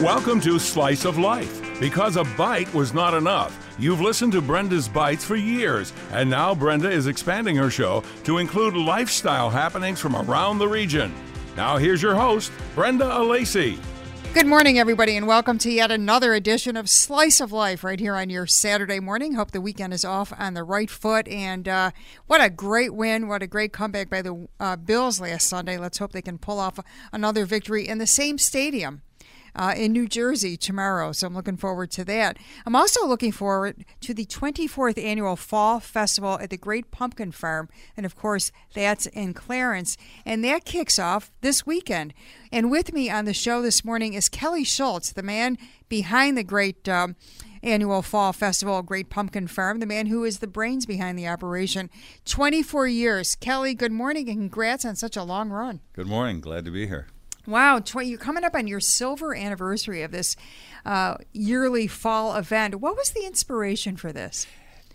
Welcome to Slice of Life. Because a bite was not enough, you've listened to Brenda's Bites for years, and now Brenda is expanding her show to include lifestyle happenings from around the region. Now, here's your host, Brenda Alessi. Good morning, everybody, and welcome to yet another edition of Slice of Life right here on your Saturday morning. Hope the weekend is off on the right foot. And uh, what a great win. What a great comeback by the uh, Bills last Sunday. Let's hope they can pull off another victory in the same stadium uh, in New Jersey tomorrow. So I'm looking forward to that. I'm also looking forward to the 24th annual Fall Festival at the Great Pumpkin Farm. And of course, that's in Clarence. And that kicks off this weekend. And with me on the show this morning is Kelly Schultz, the man behind the great. Um, annual fall festival, Great Pumpkin Farm, the man who is the brains behind the operation. 24 years. Kelly, good morning and congrats on such a long run. Good morning. Glad to be here. Wow, you're coming up on your silver anniversary of this uh, yearly fall event. What was the inspiration for this?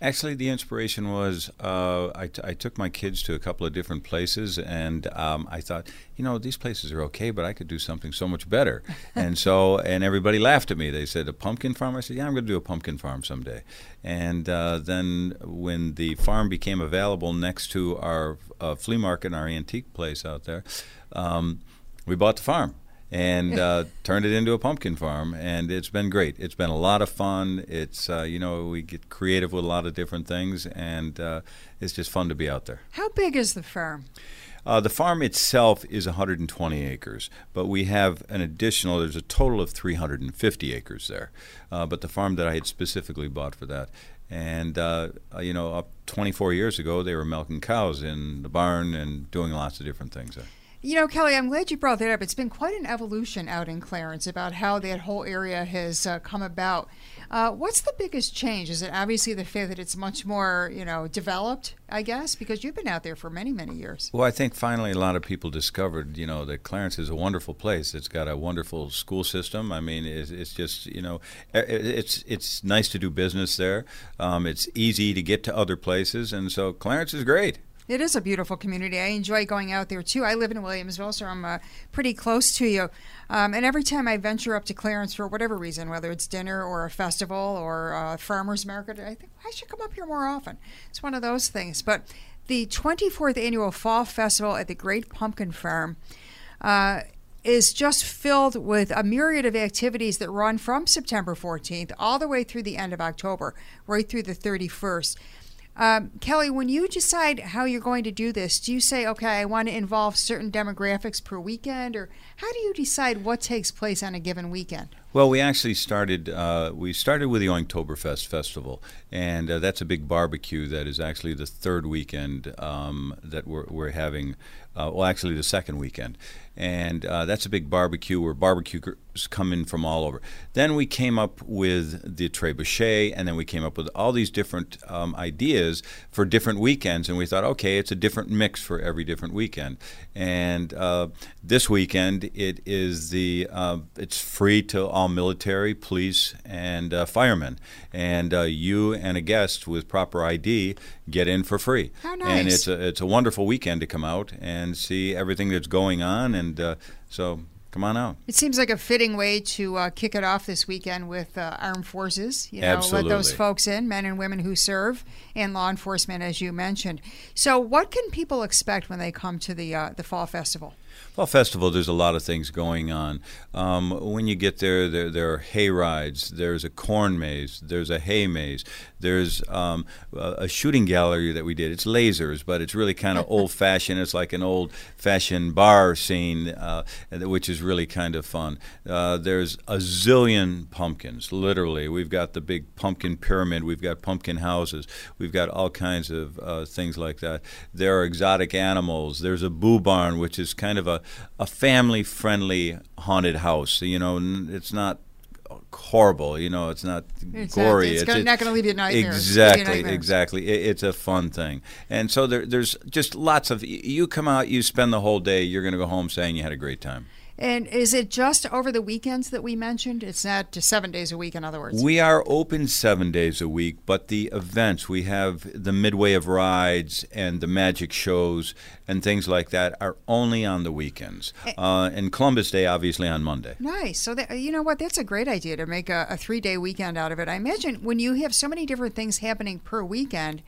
Actually, the inspiration was uh, I, t- I took my kids to a couple of different places, and um, I thought, you know, these places are okay, but I could do something so much better. and so, and everybody laughed at me. They said, "A pumpkin farm?" I said, "Yeah, I'm going to do a pumpkin farm someday." And uh, then, when the farm became available next to our uh, flea market, our antique place out there. Um, we bought the farm and uh, turned it into a pumpkin farm, and it's been great. It's been a lot of fun. It's uh, you know we get creative with a lot of different things, and uh, it's just fun to be out there. How big is the farm? Uh, the farm itself is 120 acres, but we have an additional. There's a total of 350 acres there, uh, but the farm that I had specifically bought for that. And uh, you know, up 24 years ago, they were milking cows in the barn and doing lots of different things there. You know, Kelly, I'm glad you brought that up. It's been quite an evolution out in Clarence about how that whole area has uh, come about. Uh, what's the biggest change? Is it obviously the fact that it's much more, you know, developed, I guess, because you've been out there for many, many years. Well, I think finally a lot of people discovered, you know, that Clarence is a wonderful place. It's got a wonderful school system. I mean, it's, it's just, you know, it's it's nice to do business there. Um, it's easy to get to other places, and so Clarence is great. It is a beautiful community. I enjoy going out there too. I live in Williamsville, so I'm uh, pretty close to you. Um, and every time I venture up to Clarence for whatever reason, whether it's dinner or a festival or a farmer's market, I think I should come up here more often. It's one of those things. But the 24th annual Fall Festival at the Great Pumpkin Farm. Uh, is just filled with a myriad of activities that run from September 14th all the way through the end of October, right through the 31st. Um, Kelly, when you decide how you're going to do this, do you say, okay, I want to involve certain demographics per weekend, or how do you decide what takes place on a given weekend? Well, we actually started. Uh, we started with the Oinktoberfest festival, and uh, that's a big barbecue that is actually the third weekend um, that we're, we're having. Uh, well, actually, the second weekend, and uh, that's a big barbecue where barbecuers come in from all over. Then we came up with the trebuchet, and then we came up with all these different um, ideas for different weekends, and we thought, okay, it's a different mix for every different weekend. And uh, this weekend, it is the uh, it's free to all military, police, and uh, firemen. And uh, you and a guest with proper ID get in for free. How nice. And it's a, it's a wonderful weekend to come out and see everything that's going on. And uh, so come on out. It seems like a fitting way to uh, kick it off this weekend with uh, armed forces. You know, Absolutely. let those folks in, men and women who serve, and law enforcement, as you mentioned. So, what can people expect when they come to the uh, the fall festival? Fall Festival, there's a lot of things going on. Um, when you get there, there, there are hay rides, there's a corn maze, there's a hay maze, there's um, a shooting gallery that we did. It's lasers, but it's really kind of old fashioned. It's like an old fashioned bar scene, uh, which is really kind of fun. Uh, there's a zillion pumpkins, literally. We've got the big pumpkin pyramid, we've got pumpkin houses, we've got all kinds of uh, things like that. There are exotic animals. There's a boo barn, which is kind of a, a family friendly haunted house. You know, it's not horrible. You know, it's not It's gory. Not, it's, It's- gonna, it- not going to leave you nightmares. Exactly, Nightmares. exactly. It, it's a fun thing, and so there, there's just lots of. You come out, you spend the whole day. You're going to go home saying you had a great time. And is it just over the weekends that we mentioned? It's not seven days a week, in other words. We are open seven days a week, but the events we have the midway of rides and the magic shows and things like that are only on the weekends. Uh, and Columbus Day, obviously, on Monday. Nice. So that, you know what? That's a great idea to make a, a three-day weekend out of it. I imagine when you have so many different things happening per weekend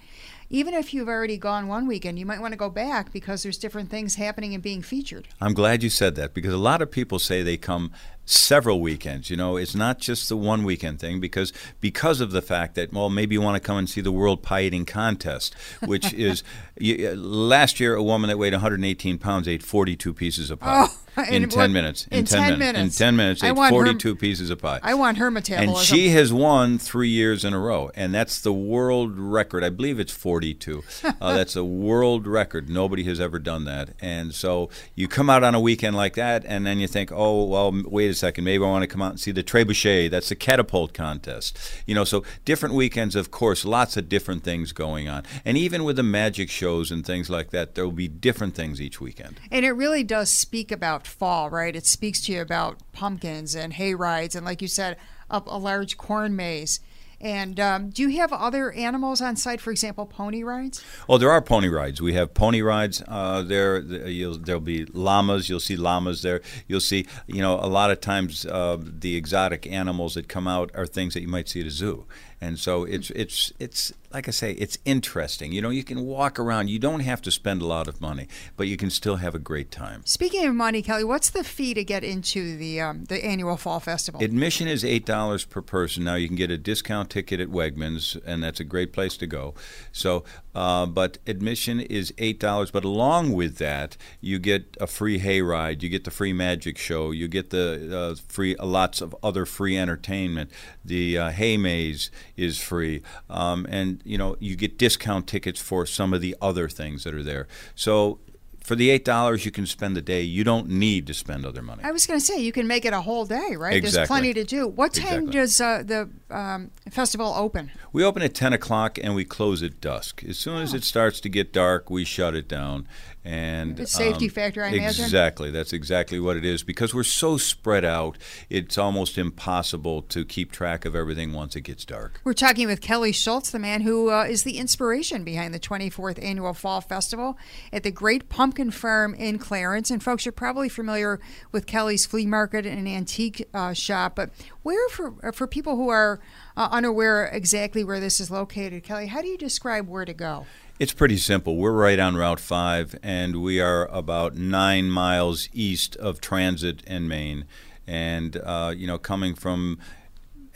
even if you've already gone one weekend, you might want to go back because there's different things happening and being featured. I'm glad you said that because a lot of people say they come several weekends. You know, it's not just the one weekend thing because because of the fact that well, maybe you want to come and see the World Pie Eating Contest, which is you, last year a woman that weighed 118 pounds ate 42 pieces of pie. Oh, in in 10 what- minutes. in 10 minutes. In 10 minutes, ate want her- 42 pieces of pie. I want her metabolism. And she has won three years in a row, and that's the world record. I believe it's 42. uh, that's a world record. Nobody has ever done that. And so you come out on a weekend like that, and then you think, oh, well, wait a second, maybe I want to come out and see the trebuchet. That's the catapult contest. You know, so different weekends, of course, lots of different things going on. And even with the magic shows and things like that, there will be different things each weekend. And it really does speak about fall, right? It speaks to you about pumpkins and hay rides, and like you said, up a large corn maze. And um, do you have other animals on site, for example, pony rides? Oh, there are pony rides. We have pony rides. Uh, there, there'll be llamas. You'll see llamas there. You'll see, you know, a lot of times uh, the exotic animals that come out are things that you might see at a zoo. And so it's it's it's like I say, it's interesting. You know, you can walk around. You don't have to spend a lot of money, but you can still have a great time. Speaking of money, Kelly, what's the fee to get into the um, the annual fall festival? Admission is eight dollars per person. Now you can get a discount ticket at Wegmans, and that's a great place to go. So, uh, but admission is eight dollars. But along with that, you get a free hayride, you get the free magic show, you get the uh, free uh, lots of other free entertainment. The uh, hay maze is free, um, and you know you get discount tickets for some of the other things that are there. So. For the eight dollars, you can spend the day. You don't need to spend other money. I was going to say you can make it a whole day, right? There's plenty to do. What time Exactly. does uh, the um, festival open? We open at 10 o'clock and we close at dusk. As soon as it starts to get dark, we shut it down. And It's safety um, factor, I imagine? Exactly. That's exactly what it is. Because we're so spread out, it's almost impossible to keep track of everything once it gets dark. We're talking with Kelly Schultz, the man who uh, is the inspiration behind the 24th annual Fall Festival at the Great Pumpkin Farm in Clarence. And folks, you're probably familiar with Kelly's flea market and antique uh, shop, but where for uh, for people who are uh, unaware exactly where this is located, Kelly, how do you describe where to go? It's pretty simple. We're right on Route 5, and we are about nine miles east of Transit and Main. And, uh, you know, coming from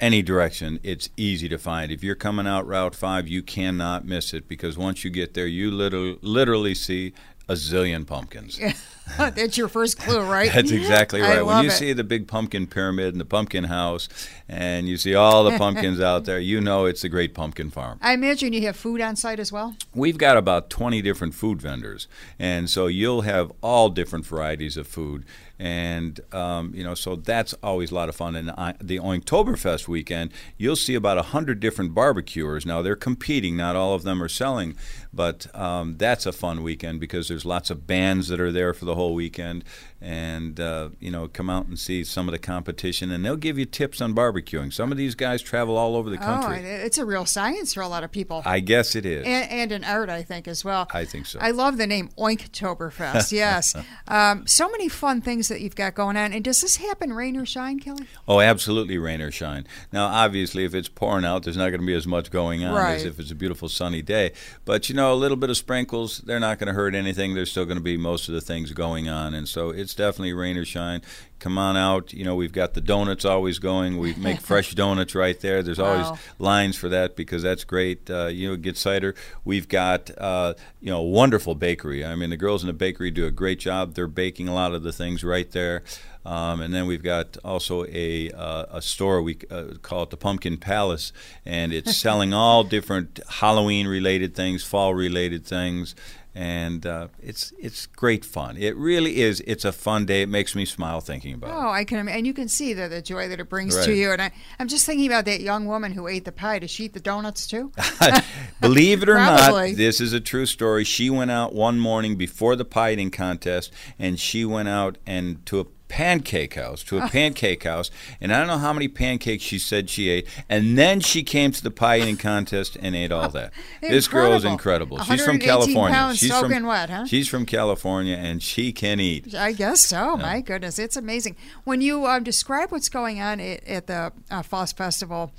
any direction, it's easy to find. If you're coming out Route 5, you cannot miss it because once you get there, you literally, literally see a zillion pumpkins. That's your first clue, right? That's exactly right. when you it. see the big pumpkin pyramid and the pumpkin house, and you see all the pumpkins out there, you know it's the Great Pumpkin Farm. I imagine you have food on site as well. We've got about 20 different food vendors, and so you'll have all different varieties of food. And, um, you know, so that's always a lot of fun. And uh, the Oinktoberfest weekend, you'll see about 100 different barbecuers. Now, they're competing, not all of them are selling, but um, that's a fun weekend because there's lots of bands that are there for the whole weekend. And, uh, you know, come out and see some of the competition, and they'll give you tips on barbecuing. Some of these guys travel all over the Oh, country. it- it's a real science for a lot of people. I guess it is. and, and an art, I think, as well. I think so. I love the name Oinktoberfest. Yes, um, so many fun things that you've got going on. And does this happen, rain or shine, Kelly? Oh, absolutely, rain or shine. Now, obviously, if it's pouring out, there's not going to be as much going on Right. as if it's a beautiful sunny day. But, you know, a little bit of sprinkles, they're not going to hurt anything. There's still going to be most of the things going on. And so it's definitely rain or shine. Come on out. You know, we've got the donuts always going. We make fresh donuts right there. There's always lines for that because that's great. Uh, you know, get cider. We've got uh, you know a wonderful bakery. I mean, the girls in the bakery do a great job. They're baking a lot of the things right there. Um, and then we've got also a uh, a store we uh, call it the Pumpkin Palace, and it's selling all different Halloween related things, fall related things. And uh, it's it's great fun. It really is. It's a fun day. It makes me smile thinking about it. Oh, I can, and you can see the, the joy that it brings to you. And I, I'm just thinking about that young woman who ate the pie. Does she eat the donuts too? Believe it or Probably. not, this is a true story. She went out one morning before the pie eating contest, and she went out and to a pancake house to a pancake house, and I don't know how many pancakes she said she ate, and then she came to the pie eating contest and ate all that. This girl is incredible. She's from California. she's from wet, huh? She's from California, and she can eat. I guess so. My goodness, it's amazing. When you uh, describe what's going on at, at the uh, Foss Festival,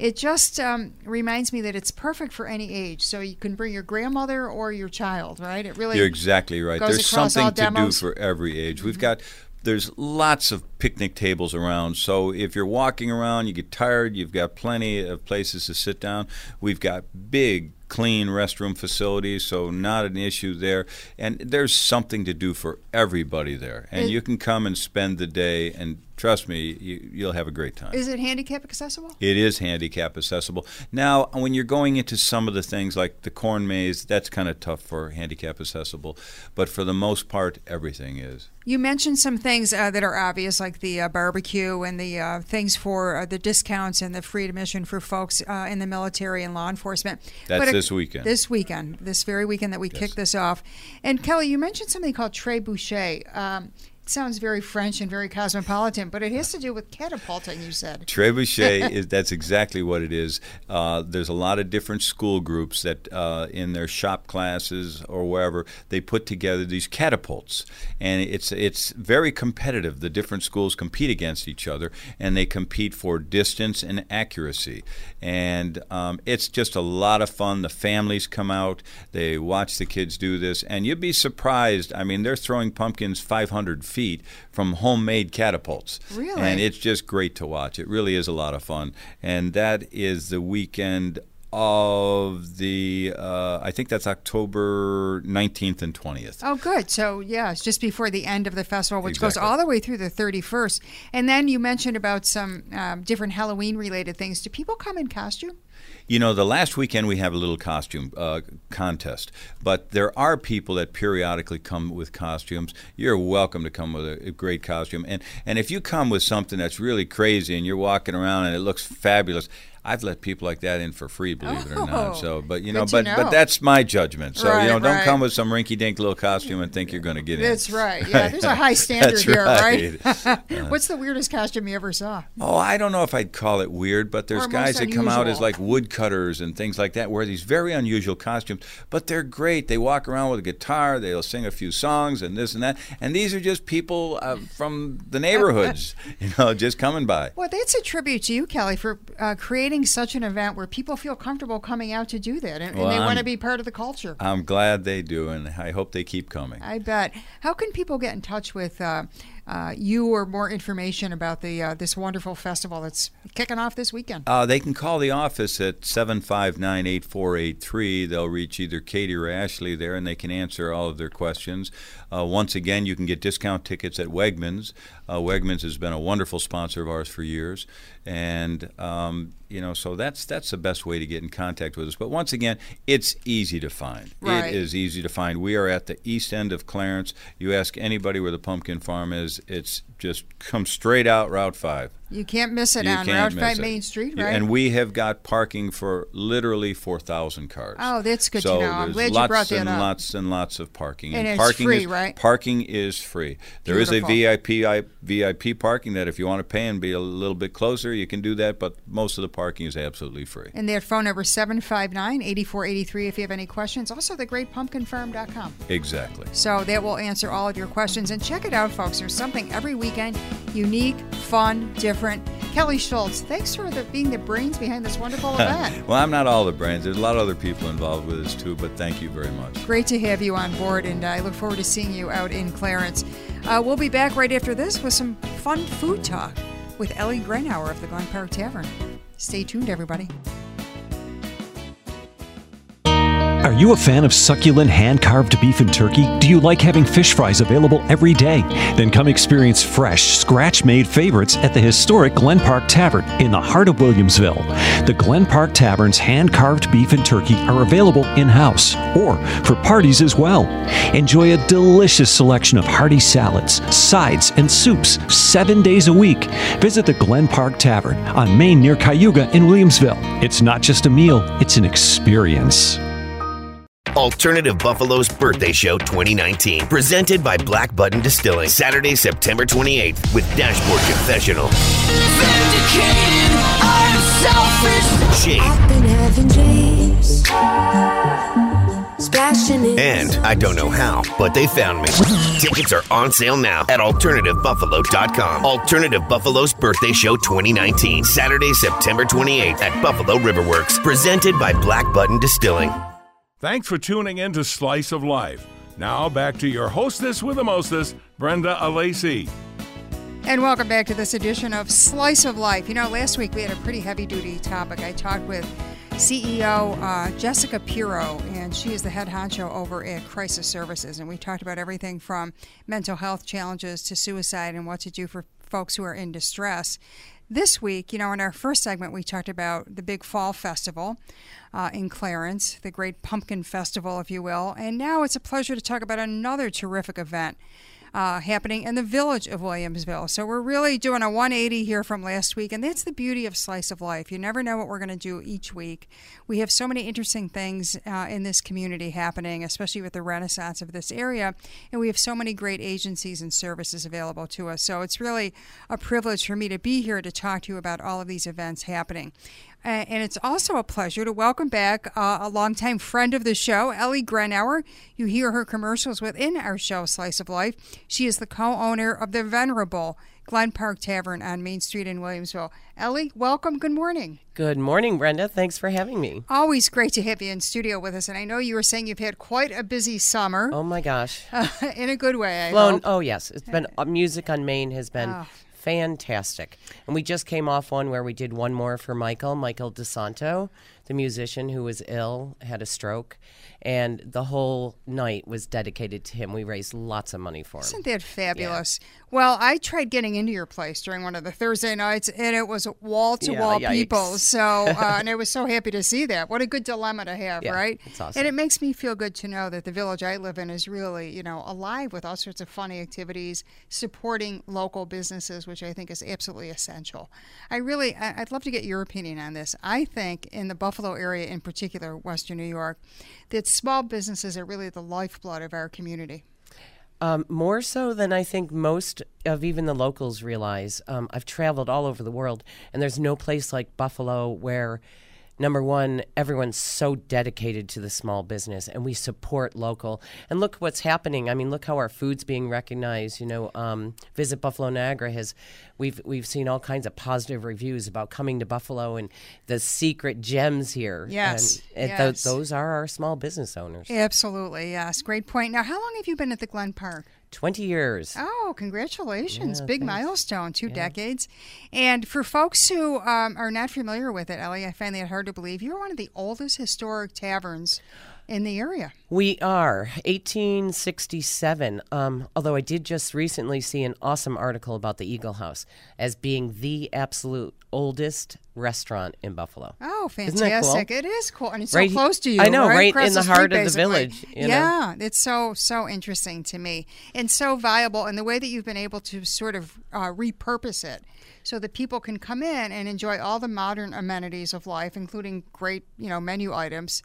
it just um, reminds me that it's perfect for any age. So you can bring your grandmother or your child, right? It really You're exactly right. There's something to do for every age. We've got there's lots of picnic tables around. So if you're walking around, you get tired, you've got plenty of places to sit down. We've got big clean restroom facilities, so not an issue there. And there's something to do for everybody there. And It- you can come and spend the day and trust me, you, you'll have a great time. Is it handicap accessible? It is handicap accessible. Now, when you're going into some of the things like the corn maze, that's kind of tough for handicap accessible. But for the most part, everything is. You mentioned some things uh, that are obvious, like the uh, barbecue and the uh, things for uh, the discounts and the free admission for folks uh, in the military and law enforcement. That's it- this weekend. This weekend, this very weekend that we kick this off. And Kelly, you mentioned something called Très Boucher. Um, sounds very French and very cosmopolitan, but it has to do with catapulting. You said. Trebuchet is that's exactly what it is. Uh, there's a lot of different school groups that uh, in their shop classes or wherever they put together these catapults, and it's it's very competitive. The different schools compete against each other, and they compete for distance and accuracy, and um, it's just a lot of fun. The families come out, they watch the kids do this, and you'd be surprised. I mean, they're throwing pumpkins 500 feet from homemade catapults, Really? and it's just great to watch. It really is a lot of fun, and that is the weekend of the uh, I think that's October 19th and 20th. Oh, good. So, yeah, it's just before the end of the festival, which goes all the way through the 31st. And then you mentioned about some um, different Halloween related things. Do people come in costume? You know, the last weekend we have a little costume uh, contest, but there are people that periodically come with costumes. You're welcome to come with a, great costume, and and if you come with something that's really crazy and you're walking around and it looks fabulous. I've let people like that in for free, believe it or Oh, not. So, but you know, but know. but that's my judgment. So Right, you know, don't right. come with some rinky-dink little costume and think you're going to get in. That's right. Yeah, there's a high standard here, right? right. What's the weirdest costume you ever saw? Oh, I don't know if I'd call it weird, but there's Or guys that come out as like woodcutters and things like that, wear these very unusual costumes, but they're great. They walk around with a guitar, they'll sing a few songs and this and that, and these are just people uh, from the neighborhoods, you know, just coming by. Well, that's a tribute to you, Kelly, for uh, creating such an event where people feel comfortable coming out to do that and, Well, and they want to be part of the culture. I'm glad they do, and I hope they keep coming. I bet. How can people get in touch with uh, uh, you or more information about the uh, this wonderful festival that's kicking off this weekend? Uh, they can call the office at 759 8483. They'll reach either Katie or Ashley there and they can answer all of their questions. Uh, once again, you can get discount tickets at Wegmans. Uh, Wegmans has been a wonderful sponsor of ours for years. And, um, you know, so that's that's the best way to get in contact with us. But once again, it's easy to find. Right. It is easy to find. We are at the east end of Clarence. You ask anybody where the pumpkin farm is, it's just come straight out Route 5. You can't miss it You on Route 5 it. Main Street, right? And we have got parking for literally 4,000 cars. Oh, that's good to know. I'm glad you lots brought that and up. lots and lots of parking. And it's parking free, is, right? Parking is free. There is a VIP I- VIP parking that if you want to pay and be a little bit closer, you can do that. But most of the parking is absolutely free. and their phone number 759-8483 if you have any questions. Also, thegreatpumpkinfarm.com. Exactly. So that will answer all of your questions. And check it out, folks. There's something every weekend, unique, fun, different. Kelly Schultz, thanks for the, being the brains behind this wonderful event. well, I'm not all the brains. There's a lot of other people involved with this too. But thank you very much. Great to have you on board, and I look forward to seeing you out in Clarence. Uh, we'll be back right after this with some fun food talk with Ellie Grenauer of the Glen Park Tavern. Stay tuned, everybody. Are you a fan of succulent hand carved beef and turkey? Do you like having fish fries available every day? Then come experience fresh, scratch made favorites at the historic Glen Park Tavern in the heart of Williamsville. The Glen Park Tavern's hand carved beef and turkey are available in house or for parties as well. Enjoy a delicious selection of hearty salads, sides, and soups seven days a week. Visit the Glen Park Tavern on Main near Cayuga in Williamsville. It's not just a meal, it's an experience. Alternative Buffalo's Birthday Show 2019. Presented by Black Button Distilling. Saturday, September 28th with Dashboard Confessional. Vindicated, I'm selfish. Shade. I've been having dreams. And I don't know how, but they found me. Tickets are on sale now at alternativebuffalo.com. Alternative Buffalo's Birthday Show 2019. Saturday, September 28th at Buffalo Riverworks. Presented by Black Button Distilling. Thanks for tuning in to Slice of Life. Now back to your hostess with the mostess, Brenda Alessi. And welcome back to this edition of Slice of Life. You know, last week we had a pretty heavy duty topic. I talked with CEO uh, Jessica Pirro, and she is the head honcho over at Crisis Services. And we talked about everything from mental health challenges to suicide and what to do for folks who are in distress. This week, you know, in our first segment, we talked about the big fall festival uh, in Clarence, the great pumpkin festival, if you will. And now it's a pleasure to talk about another terrific event uh, happening in the village of Williamsville. So we're really doing a 180 here from last week, and that's the beauty of Slice of Life. You never know what we're going to do each week. We have so many interesting things uh, in this community happening, especially with the renaissance of this area, and we have so many great agencies and services available to us. So it's really a privilege for me to be here to talk to you about all of these events happening. Uh, and it's also a pleasure to welcome back uh, a longtime friend of the show, Ellie Grenauer. You hear her commercials within our show, Slice of Life. She is the co owner of the venerable Glen Park Tavern on Main Street in Williamsville. Ellie, welcome. Good morning. Good morning, Brenda. Thanks for having me. Always great to have you in studio with us. And I know you were saying you've had quite a busy summer, Oh my gosh. in a good way. I Flown. hope. Oh yes, it's been uh, music on Main has been Oh. Fantastic, and we just came off one where we did one more for Michael, Michael DeSanto, the musician who was ill, had a stroke, and the whole night was dedicated to him. We raised lots of money for him. Isn't that fabulous? Well, I tried getting into your place during one of the Thursday nights, and it was wall to wall people. So, uh, and I was so happy to see that. What a good dilemma to have, Yeah, right? it's awesome. And it makes me feel good to know that the village I live in is really, you know, alive with all sorts of funny activities, supporting local businesses, which I think is absolutely essential. I really, I'd love to get your opinion on this. I think in the Buffalo area, in particular, Western New York, that small businesses are really the lifeblood of our community. Um, more so than I think most of even the locals realize. Um, I've traveled all over the world, and there's no place like Buffalo where, number one, everyone's so dedicated to the small business, and we support local. And look what's happening. I mean, look how our food's being recognized. You know, um, Visit Buffalo Niagara has, we've we've seen all kinds of positive reviews about coming to Buffalo and the secret gems here. Yes, and, yes. those are our small business owners. Absolutely, yes. Great point. Now, how long have you been at the Glen Park? Twenty years. Oh, congratulations. Yeah, Big thanks. milestone, two decades. And for folks who um, are not familiar with it, Ellie, I find that hard to believe. You're one of the oldest historic taverns in the area. We are 1867. Um, although I did just recently see an awesome article about the Eagle House as being the absolute oldest restaurant in Buffalo. Oh, that cool? fantastic. It is cool. And it's Right- so close to you. I know, right Across in the street, heart of the village, you know? yeah, it's so, so interesting to me and so viable, And the way that you've been able to sort of uh, repurpose it so that people can come in and enjoy all the modern amenities of life, including great, you know, menu items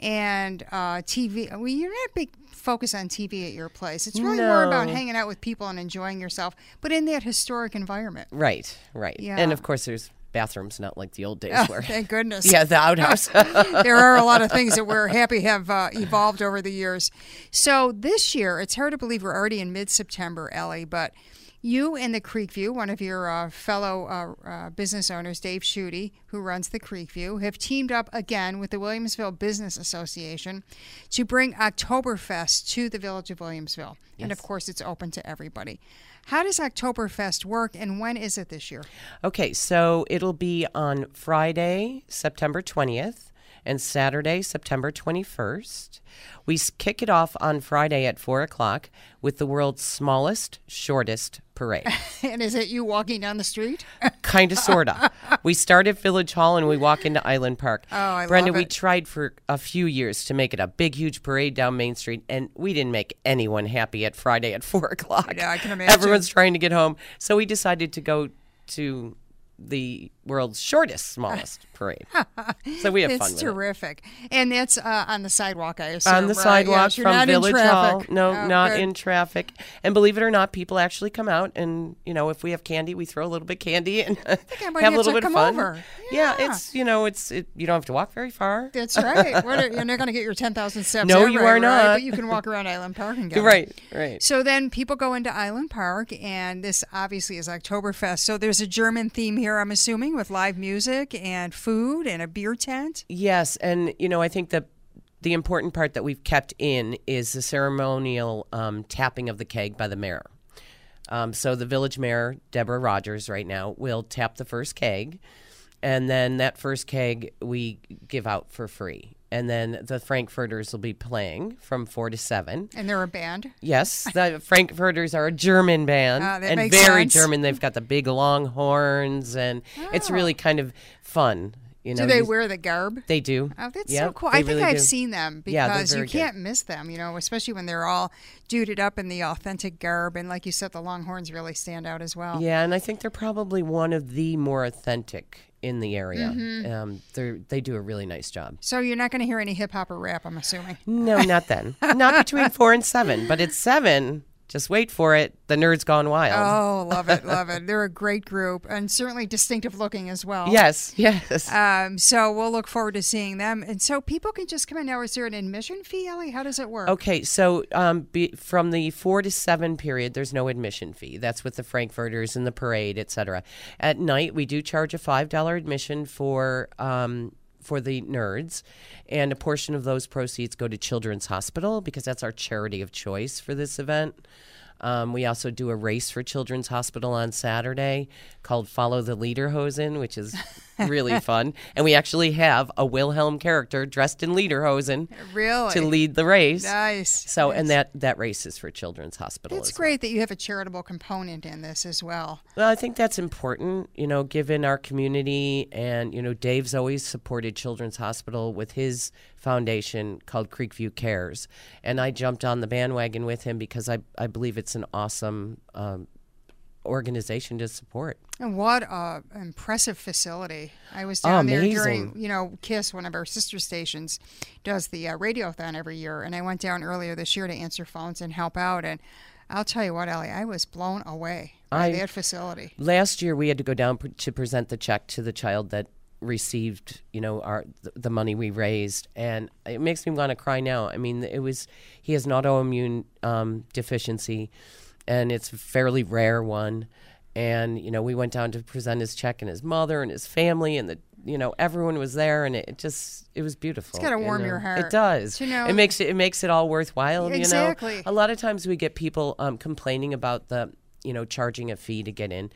and uh, TV. Well, you're not a big focus on TV at your place. It's really more about hanging out with people and enjoying yourself, but in that historic environment. Right, right. Yeah. And of course, there's bathrooms, not like the old days Oh, where. thank goodness. Yeah, the outhouse. there are a lot of things that we're happy have uh, evolved over the years. So this year, it's hard to believe we're already in mid-September, Ellie, but you and the Creekview, one of your uh, fellow uh, uh, business owners, Dave Schutte, who runs the Creekview, have teamed up again with the Williamsville Business Association to bring Oktoberfest to the village of Williamsville. And of course, it's open to everybody. How does Oktoberfest work and when is it this year? Okay, so it'll be on Friday, September 20th, and Saturday, September 21st. We kick it off on Friday at 4 o'clock with the world's smallest, shortest parade. and is it you walking down the street? kind of, sort of. We start at Village Hall and we walk into Island Park. Oh, I Brenda, love we tried for a few years to make it a big, huge parade down Main Street, and we didn't make anyone happy at Friday at 4 o'clock. Yeah, I can imagine. Everyone's trying to get home. So we decided to go to the world's shortest, smallest parade. So we have It's fun with it. terrific, and that's uh, on the sidewalk. I assume on the right? sidewalk Yes, from Village Hall. No, Oh, not good. in traffic. And believe it or not, people actually come out and you know if we have candy, we throw a little bit of candy and have a little bit of fun. over. Yeah. Yeah. it's you know it's it, you don't have to walk very far. That's right. Are, you're not going to get your 10,000 steps. No, every, you are right? not. But you can walk around Island Park and get. Right, right. So then people go into Island Park, and this obviously is Oktoberfest. So there's a German theme here, I'm assuming, with live music and food and a beer tent. Yes, and you know I think that the important part that we've kept in is the ceremonial um, tapping of the keg by the mayor. Um, so the village mayor, Deborah Rogers, right now will tap the first keg, and then that first keg we give out for free. And then the Frankfurters will be playing from four to seven. And they're a band. Yes, the Frankfurters are a German band ah, that and very sense. German. They've got the big long horns, and it's oh. really kind of fun. You know, Do they you- wear the garb? They do. Oh, that's Yep, so cool. I think really I've do. seen them Yeah, because you can't miss them, you know, especially when they're all duded up in the authentic garb. And like you said, the Longhorns really stand out as well. Yeah, and I think they're probably one of the more authentic in the area. Mm-hmm. Um, they they do a really nice job. So you're not going to hear any hip hop or rap, I'm assuming. No, not then. not between four and seven, but at seven, just wait for it. The nerds gone wild. Oh, love it, love it. They're a great group and certainly distinctive looking as well. Yes, yes. Um, so we'll look forward to seeing them. And so people can just come in now. Is there an admission fee, Ellie? How does it work? Okay, so um, be, from the four to seven period, there's no admission fee. That's with the Frankfurters and the parade, etc. At night, we do charge a five dollar admission for um, for the nerds, and a portion of those proceeds go to Children's Hospital because that's our charity of choice for this event. Um, we also do a race for Children's Hospital on Saturday called Follow the Lederhosen, which is really fun. And we actually have a Wilhelm character dressed in Lederhosen Really? to lead the race. Nice. So, and that that race is for Children's Hospital. It's as well. great that you have a charitable component in this as well. Well, I think that's important, you know, given our community. And, you know, Dave's always supported Children's Hospital with his foundation called Creekview Cares. And I jumped on the bandwagon with him because I, I believe it's an awesome um, organization to support. And what a impressive facility! I was Oh, down there during, you know, Kiss, one of our sister stations, does the uh, radiothon every year, and I went down earlier this year to answer phones and help out. And I'll tell you what, Ellie, I was blown away by I- that facility. Last year, we had to go down pr- to present the check to the child that received, you know, our th- the money we raised, and it makes me want to cry now. I mean, it was he has an autoimmune um, deficiency, and it's a fairly rare one. And you know, we went down to present his check, and his mother and his family, and the you know everyone was there, and it, just it was beautiful. It's gotta you warm know. your heart It does. You know- it makes it it makes it all worthwhile. You Exactly. know, a lot of times we get people um, complaining about the you know charging a fee to get in.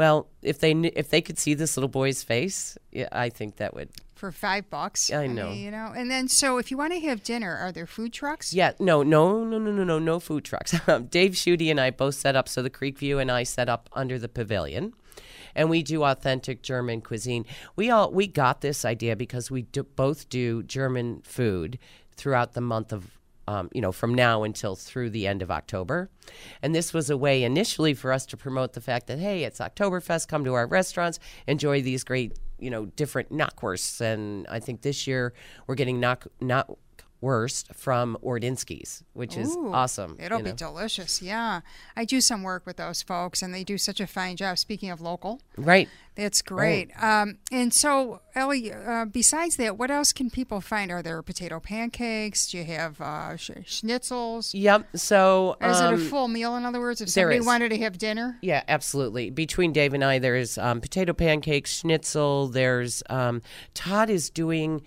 Well, if they kn- if they could see this little boy's face, yeah, I think that would. for five bucks. I know. you know. And then, so if you want to have dinner, are there food trucks? Yeah, no, no, no, no, no, no, no food trucks. Um, Dave Schutte and I both set up. So the Creek View and I set up under the pavilion, and we do authentic German cuisine. We all we got this idea because we do, both do German food throughout the month of. Um, you know, from now until through the end of October. And this was a way initially for us to promote the fact that, hey, it's Oktoberfest, come to our restaurants, enjoy these great, you know, different knockwursts. And I think this year we're getting knock, knockwurst from Wardynski's, which is Ooh, awesome. It'll you be delicious. Yeah. I do some work with those folks, and they do such a fine job. Speaking of local, Right. that's great. Um, and so, Ellie, uh, besides that, what else can people find? Are there potato pancakes? Do you have uh, sh- schnitzels? Yep. So, Or is it a um, full meal? In other words, if somebody wanted to have dinner, Yeah, absolutely. Between Dave and I, there's um, potato pancakes, schnitzel. There's um, Todd is doing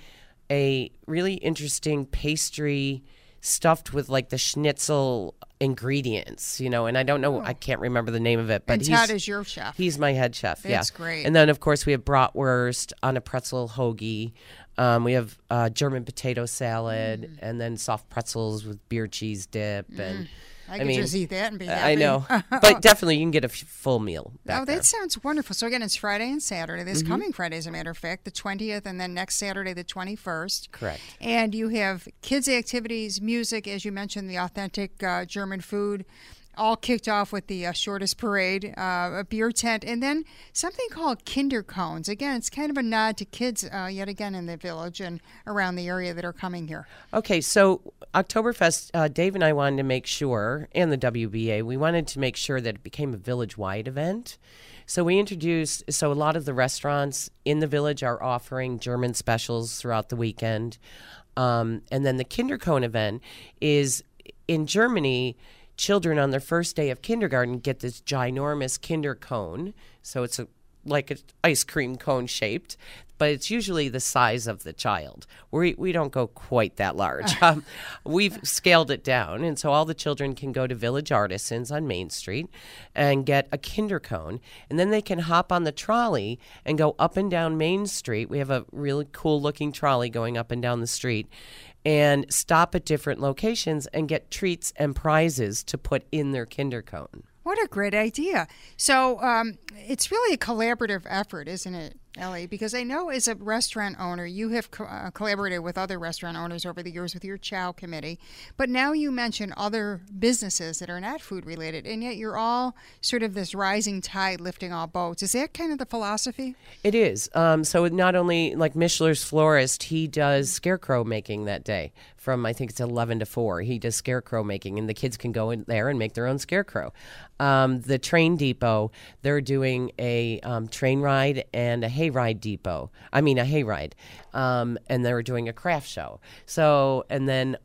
a really interesting pastry stuffed with like the schnitzel ingredients, you know. And I don't know, I can't remember the name of it, but and is your chef. he's my head chef. That's yeah, great. And then of course we have bratwurst on a pretzel hoagie. Um, we have uh, German potato salad, Mm. and then soft pretzels with beer cheese dip, and I could mean, just eat that and be happy. I know, but definitely you can get a f- full meal. Back Oh, there. that sounds wonderful. So again, it's Friday and Saturday. Mm-hmm. This coming Friday, as a matter of fact, the twentieth, and then next Saturday, the twenty-first. Correct. And you have kids' activities, music, as you mentioned, the authentic uh, German food. All kicked off with the uh, shortest parade, uh, a beer tent, and then something called Kinder Cones. Again, it's kind of a nod to kids uh, yet again in the village and around the area that are coming here. Okay, so Oktoberfest, uh, Dave and I wanted to make sure, and the WBA, we wanted to make sure that it became a village wide event. So we introduced, so a lot of the restaurants in the village are offering German specials throughout the weekend. Um, and then the Kindercone event is in Germany, children on their first day of kindergarten get this ginormous kinder cone. So it's a like an ice cream cone shaped, but it's usually the size of the child. We we don't go quite that large. um, we've scaled it down, and so all the children can go to Village Artisans on Main Street and get a kinder cone, and then they can hop on the trolley and go up and down Main Street. We have a really cool looking trolley going up and down the street. And stop at different locations and get treats and prizes to put in their kinder cone. What a great idea. So um, it's really a collaborative effort, isn't it, Ellie? Because I know as a restaurant owner, you have co- uh, collaborated with other restaurant owners over the years with your Chow committee. But now you mention other businesses that are not food related, and yet you're all sort of this rising tide lifting all boats. Is that kind of the philosophy? It is. Um, so not only like Mischler's florist, he does scarecrow making that day from I think it's eleven to four. He does scarecrow making, and the kids can go in there and make their own scarecrow. Um, the train depot, they're doing a um, train ride and a hayride depot. I mean a hayride, um, and they were doing a craft show. So and then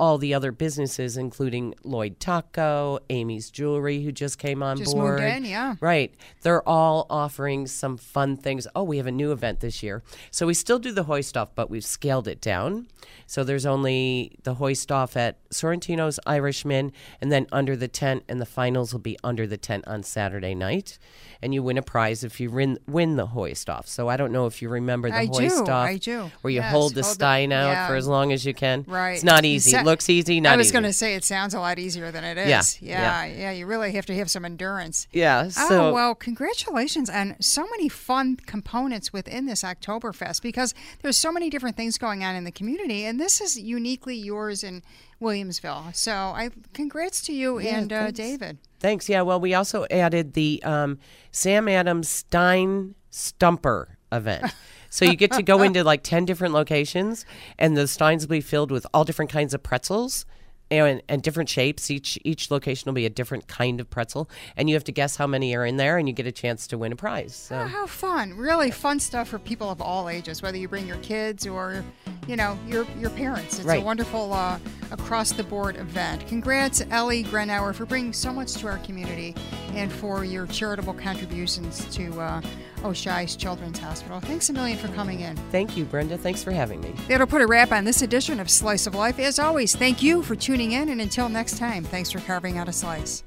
all the other businesses, including Lloyd Taco, Amy's Jewelry, who just came on Just board. moved in, yeah. Right. They're all offering some fun things. Oh, we have a new event this year. So we still do the hoist off, but we've scaled it down. So there's only the hoist off at Sorrentino's Irishman, and then under the tent, and the finals will be under the tent on Saturday night. And you win a prize if you win, win the hoist off. So I don't know if you remember the I hoist do, off. I do. Where you Yes, hold the hold the- stein out yeah. for as long as you can. Right. It's not easy. it looks easy, not I was going to say it sounds a lot easier than it is. Yeah, Yeah, yeah. yeah. You really have to have some endurance. yeah. oh well, congratulations on so many fun components within this Oktoberfest because there's so many different things going on in the community, and this is uniquely yours in Williamsville. So I congrats to you and uh. David. Thanks. Yeah. Well, we also added the um, Sam Adams Stein Stumper event. So you get to go into like 10 different locations, and the steins will be filled with all different kinds of pretzels. And, and different shapes. Each each location will be a different kind of pretzel, and you have to guess how many are in there, and you get a chance to win a prize. So Oh, how fun! Really fun stuff for people of all ages, whether you bring your kids or, you know, your your parents. It's a wonderful uh, across the board event. Congrats, Ellie Grenauer, for bringing so much to our community and for your charitable contributions to uh, Oishei's Children's Hospital. Thanks a million for coming in. thank you, Brenda. Thanks for having me. That'll put a wrap on this edition of Slice of Life. As always, thank you for tuning in, and until next time, thanks for carving out a slice.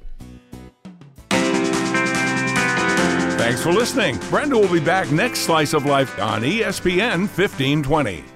Thanks for listening. Brenda will be back next Slice of Life on ESPN 1520.